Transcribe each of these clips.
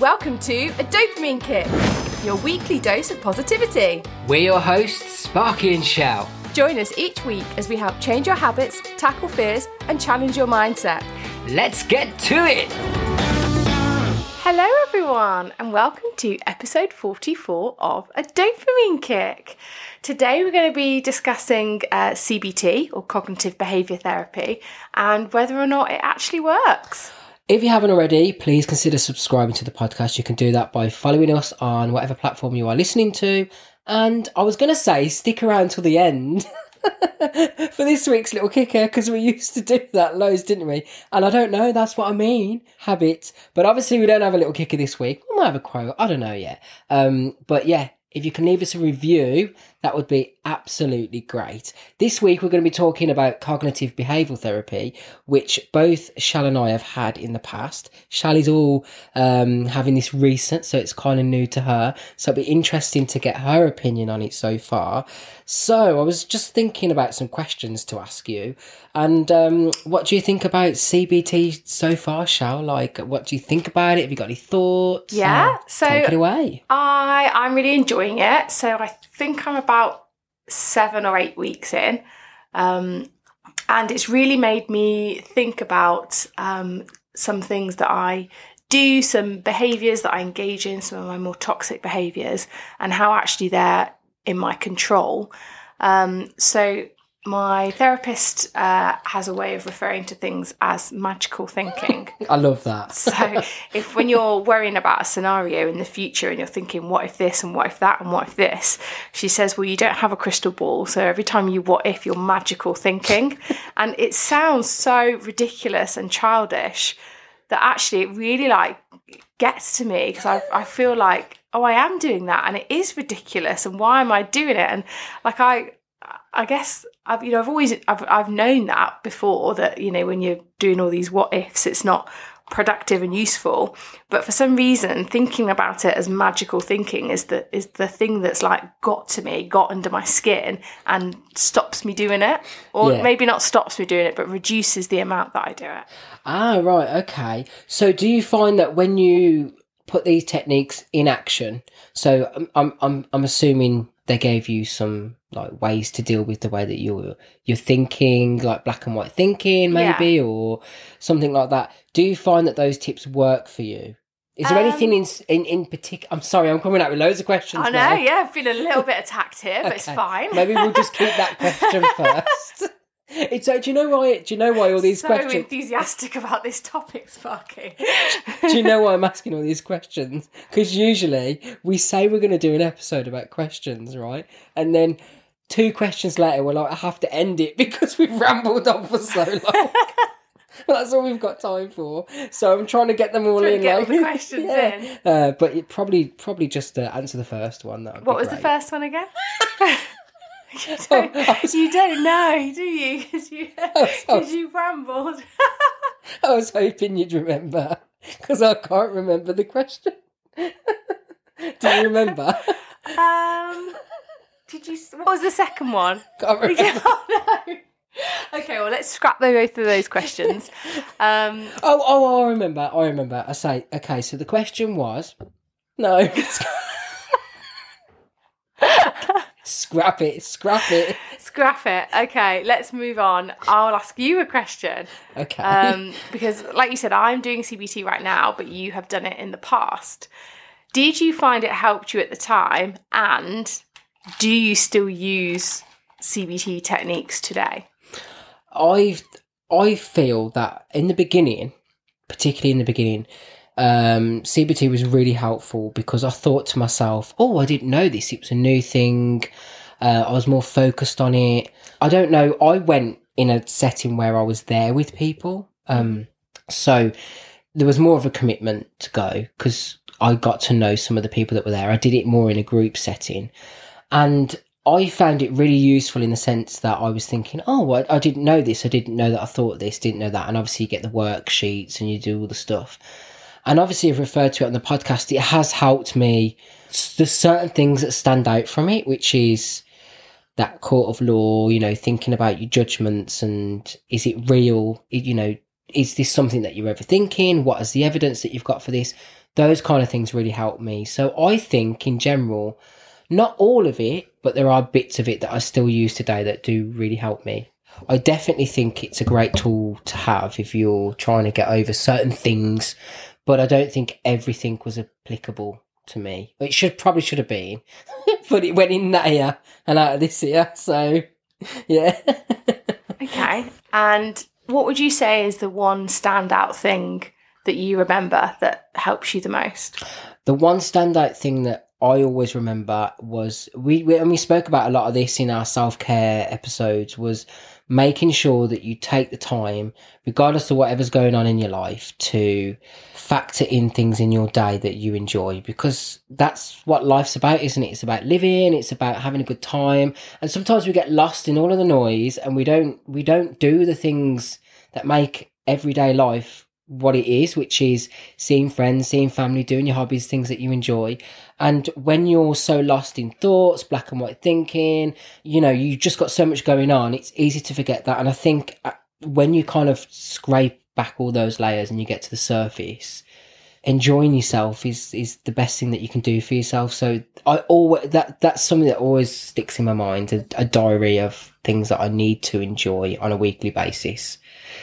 Welcome to A Dopamine Kick, your weekly dose of positivity. We're your hosts, Sparky and Shell. Join us each week as we help change your habits, tackle fears, and challenge your mindset. Let's get to it! Hello, everyone, and welcome to episode 44 of A Dopamine Kick. Today, we're going to be discussing uh, CBT or cognitive behaviour therapy and whether or not it actually works. If you haven't already, please consider subscribing to the podcast. You can do that by following us on whatever platform you are listening to. And I was going to say, stick around till the end for this week's little kicker because we used to do that loads, didn't we? And I don't know, that's what I mean, habits. But obviously, we don't have a little kicker this week. We might have a quote, I don't know yet. Um, but yeah, if you can leave us a review, that would be absolutely great. This week, we're going to be talking about cognitive behavioural therapy, which both Shell and I have had in the past. Shell is all um, having this recent, so it's kind of new to her. So it'll be interesting to get her opinion on it so far. So I was just thinking about some questions to ask you. And um, what do you think about CBT so far, Shell? Like, what do you think about it? Have you got any thoughts? Yeah, Uh, so take it away. I I'm really enjoying it. So I think I'm about seven or eight weeks in, um, and it's really made me think about um, some things that I do, some behaviours that I engage in, some of my more toxic behaviours, and how actually they're in my control. Um, so my therapist uh, has a way of referring to things as magical thinking. I love that. So if when you're worrying about a scenario in the future and you're thinking, what if this and what if that and what if this, she says, well, you don't have a crystal ball. So every time you what if, you're magical thinking. and it sounds so ridiculous and childish that actually it really like gets to me because I, I feel like, oh, I am doing that and it is ridiculous. And why am I doing it? And like, I, I guess I've you know I've always I've I've known that before that you know when you're doing all these what ifs it's not productive and useful but for some reason thinking about it as magical thinking is the is the thing that's like got to me got under my skin and stops me doing it or Yeah. maybe not stops me doing it but reduces the amount that I do it Ah, right, okay. So, do you find that when you put these techniques in action, so I'm, I'm, I'm, I'm assuming they gave you some like ways to deal with the way that you're you're thinking, like black and white thinking, maybe, or something like that. Do you find that those tips work for you? Is there Um, anything in in, in particular? I'm sorry, I'm coming out with loads of questions. I know now. yeah I've been a little bit attacked here but it's fine Maybe we'll just keep that question first. It's uh, do you know why? Do you know why all these so questions? So enthusiastic about this topic Sparky Do you know why I'm asking all these questions? Because usually we say we're going to do an episode about questions, right? And then two questions later, we're like, I have to end it because we've rambled on for so long. That's all we've got time for. So I'm trying to get them all in. get all like, the questions in. Uh, but it probably, probably just to answer the first one. That What was the first one again? You, don't, you don't know, do you? Because you, Oh, you rambled. I was hoping you'd remember because I can't remember the question. Do you remember? um, did you? What was the second one? Can't remember. oh no. Okay, well, let's scrap both of those questions. Um, Oh, oh, I remember. I remember. I say, okay. So the question was, no, scrap it, scrap it. scrap it. Okay, let's move on. I'll ask you a question. Okay. um, because like you said i'm doing cbt right now but you have done it in the past did you find it helped you at the time and do you still use cbt techniques today I I feel that in the beginning, particularly in the beginning, um, CBT was really helpful because I thought to myself, "Oh, I didn't know this. It was a new thing. Uh, I was more focused on it. I don't know. I went in a setting where I was there with people, um, so there was more of a commitment to go because I got to know some of the people that were there. I did it more in a group setting, and I found it really useful in the sense that I was thinking, oh, I, I didn't know this. I didn't know that I thought this, didn't know that. And obviously, you get the worksheets and you do all the stuff. And obviously, I've referred to it on the podcast. It has helped me. There's certain things that stand out from it, which is that court of law, you know, thinking about your judgments and is it real? You know, is this something that you're overthinking? What is the evidence that you've got for this? Those kind of things really help me. So I think in general, not all of it, but there are bits of it that I still use today that do really help me. I definitely think it's a great tool to have if you're trying to get over certain things, but I don't think everything was applicable to me. It should probably should have been, but it went in that ear and out of this year. So, yeah. Okay. And what would you say is the one standout thing that you remember that helps you the most? The one standout thing that I always remember was we, we and we spoke about a lot of this in our self care episodes was making sure that you take the time, regardless of whatever's going on in your life, to factor in things in your day that you enjoy because that's what life's about, isn't it? It's about living, it's about having a good time. And sometimes we get lost in all of the noise and we don't we don't do the things that make everyday life what it is, which is seeing friends, seeing family, doing your hobbies, things that you enjoy. And when you're so lost in thoughts, black and white thinking, you know, you just got so much going on, it's easy to forget that. And I think uh, when you kind of scrape back all those layers and you get to the surface, enjoying yourself is is the best thing that you can do for yourself. So I always that that's something that always sticks in my mind, a, a diary of things that I need to enjoy on a weekly basis.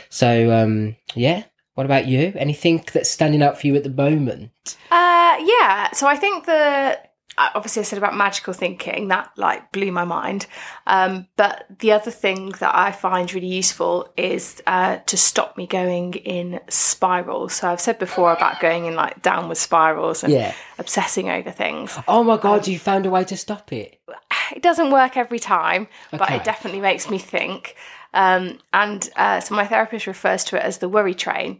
So um yeah, what about you? Anything that's standing out for you at the moment? Uh, yeah. So I think the uh, obviously I said about magical thinking that like blew my mind. Um, but the other thing that I find really useful is uh, to stop me going in spirals. So I've said before about going in like downward spirals and Yeah. obsessing over things. Oh my god, you found a way to stop it. It doesn't work every time, but it definitely makes me think. Um, and uh, so my therapist refers to it as the worry train.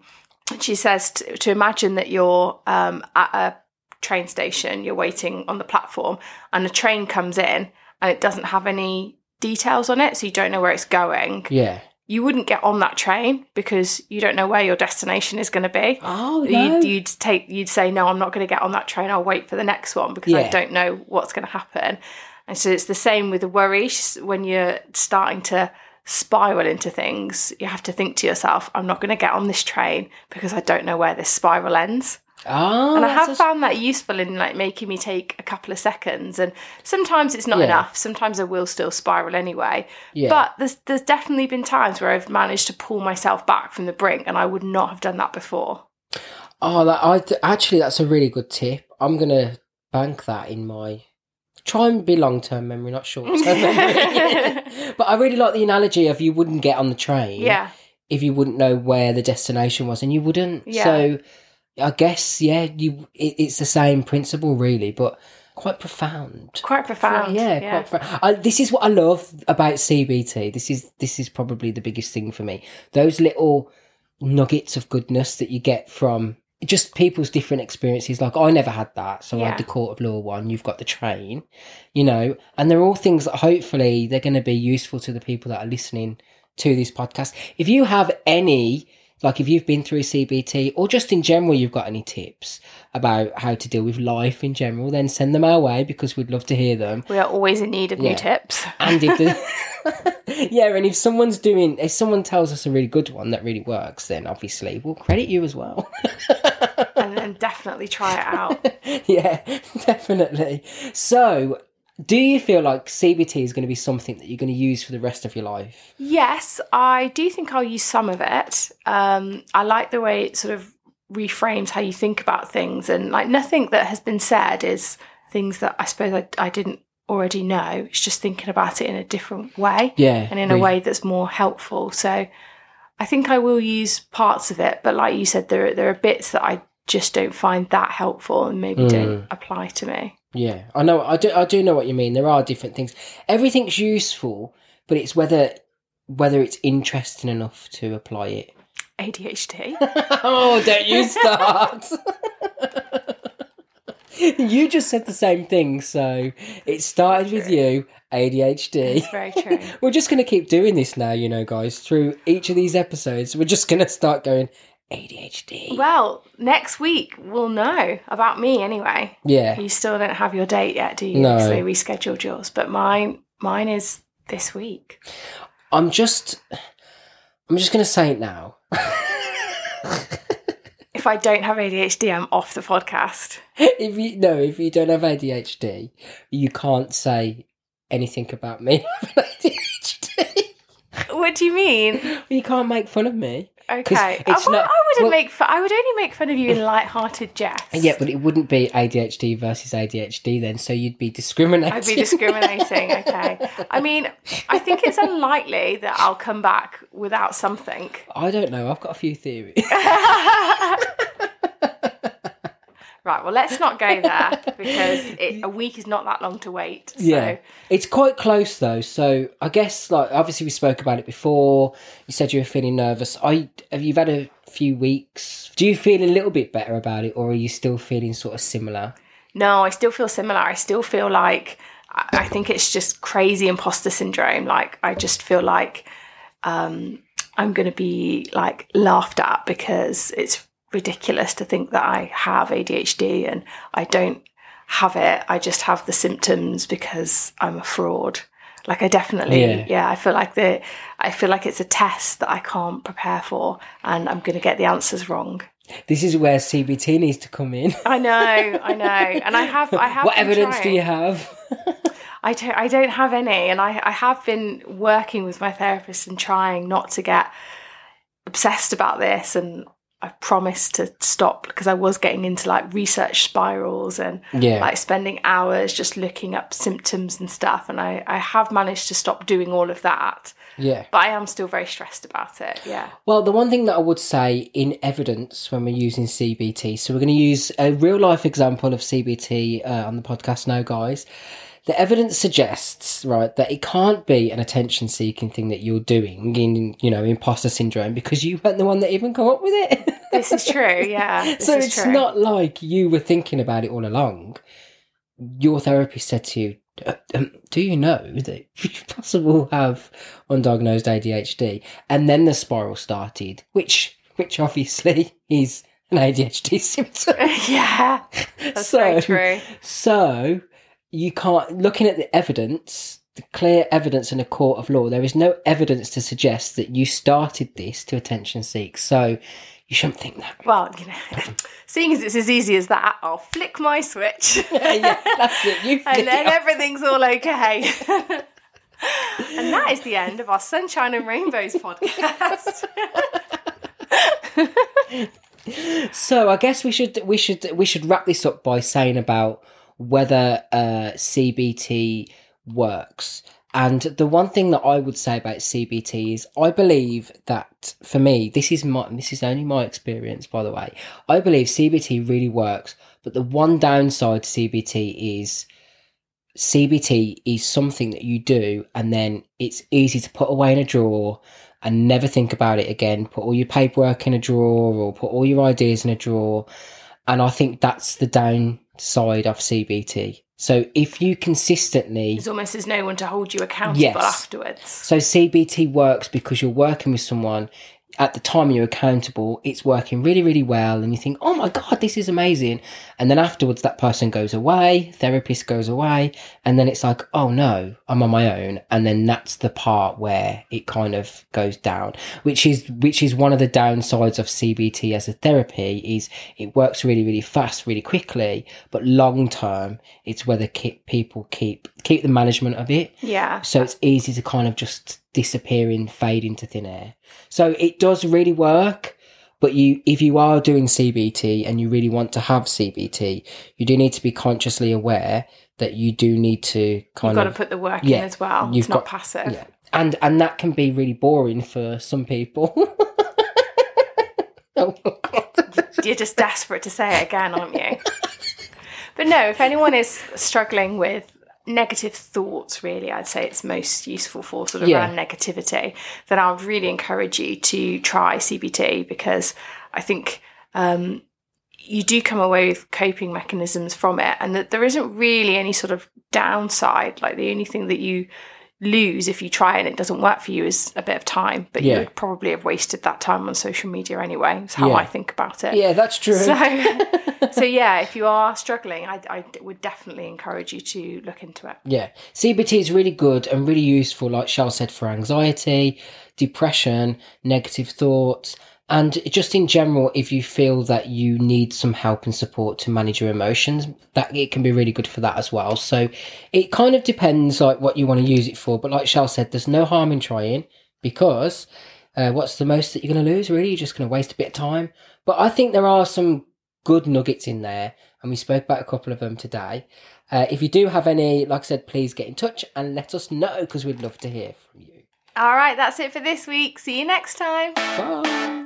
She says to, to imagine that you're um, at a train station, you're waiting on the platform, and a train comes in and it doesn't have any details on it, so you don't know where it's going. Yeah. You wouldn't get on that train because you don't know where your destination is going to be. Oh You'd, you'd take, you'd say, no, I'm not going to get on that train. I'll wait for the next one because I don't know what's going to happen. And so it's the same with the worry. She's- When you're starting to spiral into things, you have to think to yourself, I'm not going to get on this train because I don't know where this spiral ends. Oh, And I have found that useful in like making me take a couple of seconds. And sometimes it's not Yeah. enough. Sometimes I will still spiral anyway. Yeah. But there's there's definitely been times where I've managed to pull myself back from the brink, and I would not have done that before. Oh, that I actually that's a really good tip. I'm gonna bank that in my try and be long term memory, not short term memory. but I really like the analogy of you wouldn't get on the train Yeah, if you wouldn't know where the destination was, and you wouldn't. Yeah. So I guess yeah, you it, it's the same principle really, but quite profound. quite profound. Yeah, yeah. quite profound. I, this is what I love about CBT. This is this is probably the biggest thing for me. Those little nuggets of goodness that you get from just people's different experiences. Like I never had that, so I had the court of law one. You've got the train, you know, and they're all things that hopefully they're going to be useful to the people that are listening to this podcast. If you have any. Like if you've been through CBT or just in general you've got any tips about how to deal with life in general, then send them our way because we'd love to hear them. We are always in need of Yeah. new tips. And if the yeah, and if someone's doing, if someone tells us a really good one that really works, then obviously we'll credit you as well. and then definitely try it out. yeah, definitely. So, do you feel like CBT is going to be something that you're going to use for the rest of your life? yes, I do think I'll use some of it. Um, I like the way it sort of reframes how you think about things, and like nothing that has been said is things that I suppose I, I didn't already know. It's just thinking about it in a different way Yeah, and in a way that's more helpful. So I think I will use parts of it, but like you said, there are, there are bits that I just don't find that helpful and maybe Mm. don't apply to me. Yeah, I know. I do. I do know what you mean. There are different things. Everything's useful, but it's whether whether it's interesting enough to apply it. ADHD. oh, don't you start. you just said the same thing, so it started with you, ADHD. It's very true. We're just going to keep doing this now, you know, guys. Through each of these episodes, we're just going to start going ADHD. Well, next week we'll know about me anyway. yeah. You still don't have your date yet, do you? No. Because they rescheduled yours, but mine mine is this week. I'm just I'm just gonna say it now. if I don't have ADHD, I'm off the podcast. if you no, if you don't have ADHD, you can't say anything about me ADHD. What do you mean? You can't make fun of me. Okay, it's I, not- I wouldn't well- make fun. I would only make fun of you in light-hearted jest. Yeah, but it wouldn't be ADHD versus ADHD then, so you'd be discriminating. I'd be discriminating. Okay. I mean, I think it's unlikely that I'll come back without something. I don't know. I've got a few theories. Right. Well, let's not go there because it, a week is not that long to wait. So. Yeah, it's quite close though. So I guess like obviously we spoke about it before. You said you were feeling nervous. I have you've had a few weeks. Do you feel a little bit better about it, or are you still feeling sort of similar? No, I still feel similar. I still feel like I I think it's just crazy imposter syndrome. Like I just feel like um, I'm going to be like laughed at because it's ridiculous to think that I have ADHD and I don't have it. I just have the symptoms because I'm a fraud. Like I definitely, Yeah. yeah, I feel like the, I feel like it's a test that I can't prepare for, and I'm going to get the answers wrong. This is where CBT needs to come in. I know, I know, and I have, I have. what evidence do you have? I don't, I don't have any, and I, I have been working with my therapist and trying not to get obsessed about this. And I promised to stop because I was getting into like research spirals and yeah, like spending hours just looking up symptoms and stuff. And I, I have managed to stop doing all of that, yeah. but I am still very stressed about it. Yeah. Well, the one thing that I would say in evidence when we're using CBT, so we're going to use a real life example of CBT uh, on the podcast now, guys. The evidence suggests, right, that it can't be an attention seeking thing that you're doing in, you know, imposter syndrome because you weren't the one that even come up with it. This is true. Yeah. So it's true. not like you were thinking about it all along. Your therapist said to you, "Uh, um, "Do you know that you possibly have undiagnosed ADHD?" And then the spiral started, which which obviously is an ADHD symptom. yeah. That's so, true. So you can't looking at the evidence. The clear evidence in a court of law, there is no evidence to suggest that you started this to attention seek. So you shouldn't think that. Well, you know, seeing as it's as easy as that, I'll flick my switch. yeah, that's it. You and then everything's all okay. and that is the end of our Sunshine and Rainbows podcast. So I guess we should we should we should wrap this up by saying about whether uh, CBT works. And the one thing that I would say about CBT is I believe that for me this is my this is only my experience by the way. I believe CBT really works, but the one downside to CBT is CBT is something that you do and then it's easy to put away in a drawer and never think about it again. Put all your paperwork in a drawer or put all your ideas in a drawer. And I think that's the downside of CBT. So if you consistently There's almost as no one to hold you accountable Yes. afterwards. so CBT works because you're working with someone at the time you're accountable, it's working really, really well, and you think, oh my God, this is amazing. And then afterwards, that person goes away, therapist goes away, and then it's like, oh no, I'm on my own. And then that's the part where it kind of goes down, which is, which is one of the downsides of CBT as a therapy is it works really, really fast, really quickly, but long term, it's whether keep, people keep, keep the management of it. Yeah. So it's easy to kind of just disappear and fade into thin air. So it does really work. But you, if you are doing CBT and you really want to have CBT, you do need to be consciously aware that you do need to kind you've kind got to of put the work yeah, in as well. you've It's not got- passive. yeah, and and that can be really boring for some people. oh god! You're just desperate to say it again, aren't you? but no, if anyone is struggling with negative thoughts, really, I'd say it's most useful for sort of Yeah. around negativity, then I would really encourage you to try CBT because I think um, you do come away with coping mechanisms from it and that there isn't really any sort of downside. Like the only thing that you lose if you try and it doesn't work for you is a bit of time, but Yeah. you would probably have wasted that time on social media anyway. Is how Yeah. I think about it. Yeah, that's true. So, so yeah, if you are struggling, I, I would definitely encourage you to look into it. Yeah, CBT is really good and really useful, like Shell said, for anxiety, depression, negative thoughts, And just in general, if you feel that you need some help and support to manage your emotions, that it can be really good for that as well. So it kind of depends like what you want to use it for. But like Shell said, there's no harm in trying because uh, what's the most that you're going to lose? Really, you're just going to waste a bit of time. But I think there are some good nuggets in there, and we spoke about a couple of them today. Uh, if you do have any, like I said, please get in touch and let us know because we'd love to hear from you. All right, that's it for this week. See you next time. Bye.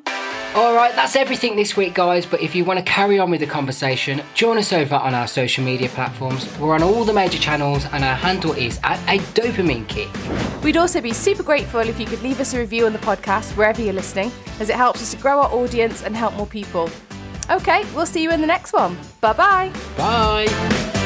All right, that's everything this week, guys. But if you want to carry on with the conversation, join us over on our social media platforms. We're on all the major channels, and our handle is at a dopamine kick. We'd also be super grateful if you could leave us a review on the podcast wherever you're listening, as it helps us to grow our audience and help more people. Okay, we'll see you in the next one. Bye-bye. Bye.